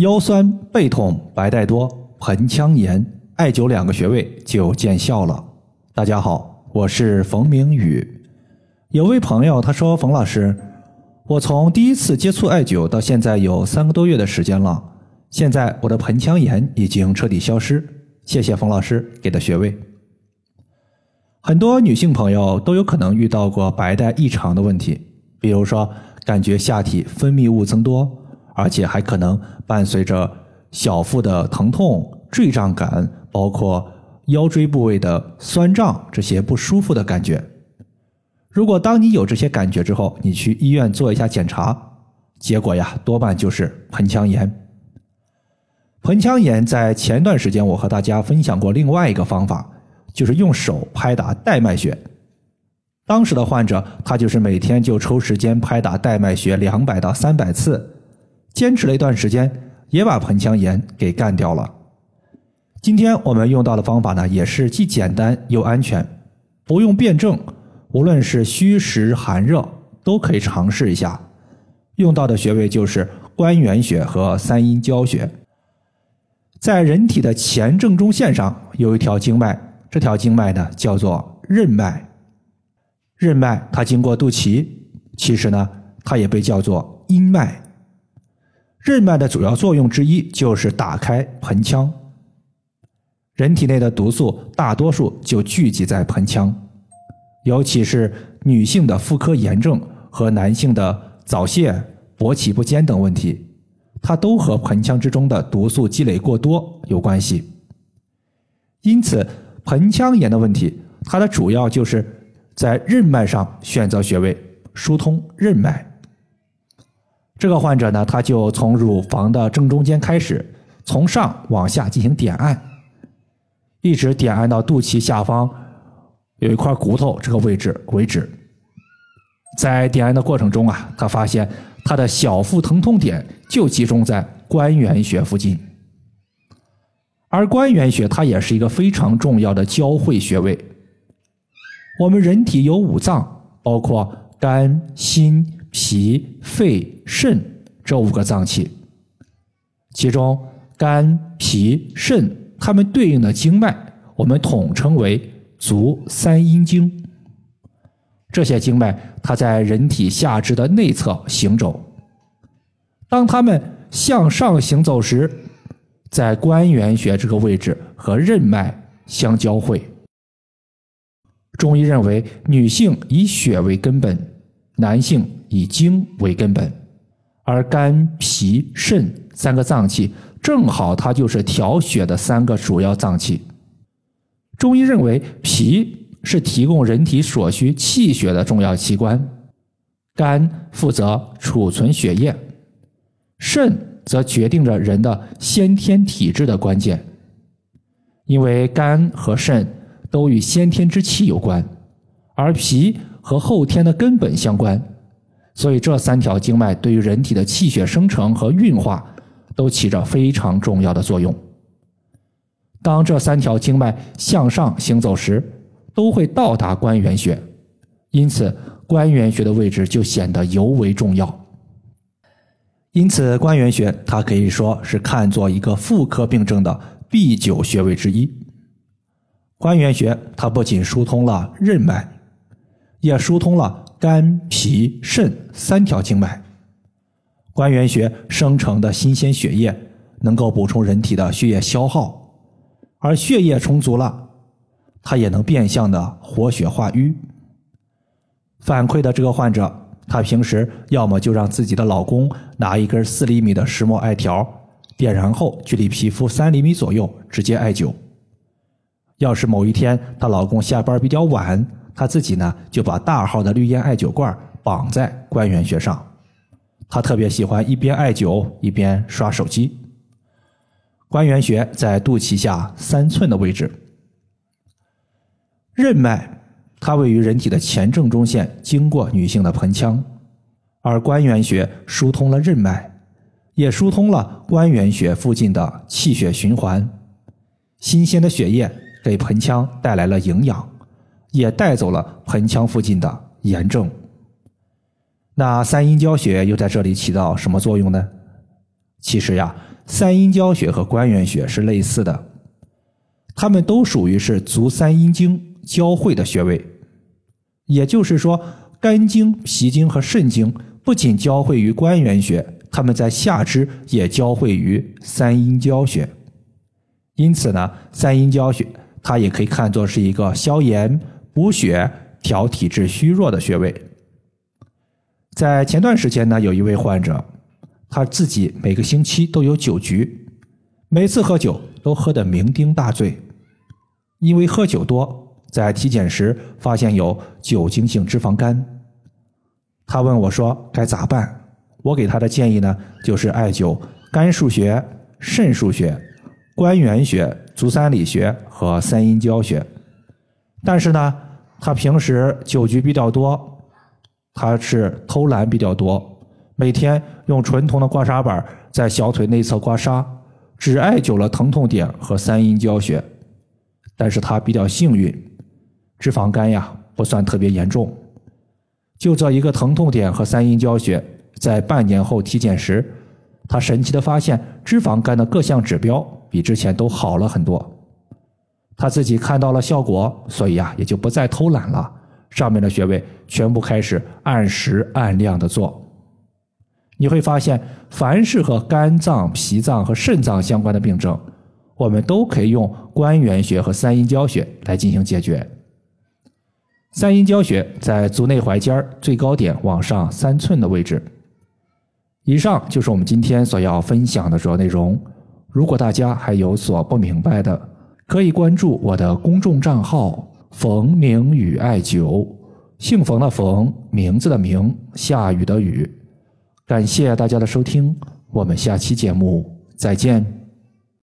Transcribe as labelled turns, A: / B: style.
A: 腰酸背痛、白带多、盆腔炎，艾灸两个穴位就见效了。大家好，我是冯明宇。有位朋友他说：“冯老师，我从第一次接触艾灸到现在有三个多月的时间了，现在我的盆腔炎已经彻底消失。谢谢冯老师给的穴位。”很多女性朋友都有可能遇到过白带异常的问题，比如说感觉下体分泌物增多。而且还可能伴随着小腹的疼痛、坠胀感，包括腰椎部位的酸胀这些不舒服的感觉。如果当你有这些感觉之后，你去医院做一下检查，结果呀，多半就是盆腔炎。盆腔炎在前段时间我和大家分享过另外一个方法，就是用手拍打带脉穴。当时的患者他就是每天就抽时间拍打带脉穴两百到三百次。坚持了一段时间，也把盆腔炎给干掉了。今天我们用到的方法呢，也是既简单又安全，不用辩证，无论是虚实寒热都可以尝试一下。用到的穴位就是关元穴和三阴交穴。在人体的前正中线上有一条经脉，这条经脉呢叫做任脉。任脉它经过肚脐，其实呢它也被叫做阴脉。任脉的主要作用之一就是打开盆腔。人体内的毒素大多数就聚集在盆腔，尤其是女性的妇科炎症和男性的早泄、勃起不坚等问题，它都和盆腔之中的毒素积累过多有关系。因此，盆腔炎的问题，它的主要就是在任脉上选择穴位，疏通任脉。这个患者呢，他就从乳房的正中间开始，从上往下进行点按，一直点按到肚脐下方有一块骨头这个位置为止。在点按的过程中啊，他发现他的小腹疼痛点就集中在关元穴附近，而关元穴它也是一个非常重要的交汇穴位。我们人体有五脏，包括肝、心。脾、肺、肾这五个脏器，其中肝、脾、肾它们对应的经脉，我们统称为足三阴经。这些经脉它在人体下肢的内侧行走，当它们向上行走时，在关元穴这个位置和任脉相交汇。中医认为，女性以血为根本，男性。以精为根本，而肝、脾、肾三个脏器正好它就是调血的三个主要脏器。中医认为，脾是提供人体所需气血的重要器官，肝负责储存血液，肾则决定着人的先天体质的关键。因为肝和肾都与先天之气有关，而脾和后天的根本相关。所以，这三条经脉对于人体的气血生成和运化都起着非常重要的作用。当这三条经脉向上行走时，都会到达关元穴，因此关元穴的位置就显得尤为重要。因此，关元穴它可以说是看作一个妇科病症的必灸穴位之一。关元穴它不仅疏通了任脉，也疏通了。肝、脾、肾三条经脉，关元穴生成的新鲜血液能够补充人体的血液消耗，而血液充足了，它也能变相的活血化瘀。反馈的这个患者，她平时要么就让自己的老公拿一根四厘米的石墨艾条，点燃后距离皮肤三厘米左右直接艾灸。要是某一天她老公下班比较晚，他自己呢，就把大号的绿烟艾灸罐绑在关元穴上。他特别喜欢一边艾灸一边刷手机。关元穴在肚脐下三寸的位置。任脉，它位于人体的前正中线，经过女性的盆腔，而关元穴疏通了任脉，也疏通了关元穴附近的气血循环。新鲜的血液给盆腔带来了营养。也带走了盆腔附近的炎症。那三阴交穴又在这里起到什么作用呢？其实呀，三阴交穴和关元穴是类似的，它们都属于是足三阴经交汇的穴位。也就是说，肝经、脾经和肾经不仅交汇于关元穴，它们在下肢也交汇于三阴交穴。因此呢，三阴交穴它也可以看作是一个消炎、补血、调体质虚弱的穴位。在前段时间呢，有一位患者。他自己每个星期都有酒局，每次喝酒都喝得酩酊大醉，因为喝酒多，在体检时发现有酒精性脂肪肝。他问我说该咋办？我给他的建议呢，就是艾灸肝腧穴、肾腧穴、关元穴、足三里穴和三阴交穴。但是呢，他平时酒局比较多，他是偷懒比较多。每天用纯铜的刮痧板在小腿内侧刮痧，只艾灸了疼痛点和三阴交穴。但是他比较幸运，脂肪肝呀不算特别严重。就这一个疼痛点和三阴交穴，在半年后体检时，他神奇的发现脂肪肝的各项指标比之前都好了很多。他自己看到了效果，所以啊也就不再偷懒了，上面的穴位全部开始按时按量的做。你会发现，凡是和肝脏、脾脏和肾脏相关的病症，我们都可以用关元穴和三阴交穴来进行解决。三阴交穴在足内踝尖最高点往上三寸的位置。以上就是我们今天所要分享的主要内容。如果大家还有所不明白的，可以关注我的公众账号“冯明宇艾灸”，姓冯的冯，名字的名，下雨的雨。感谢大家的收听，我们下期节目再见。